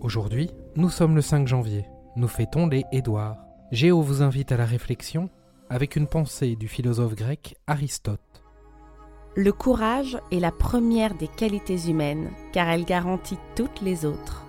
Aujourd'hui, nous sommes le 5 janvier. Nous fêtons les Édouards. Géo vous invite à la réflexion avec une pensée du philosophe grec Aristote. Le courage est la première des qualités humaines car elle garantit toutes les autres.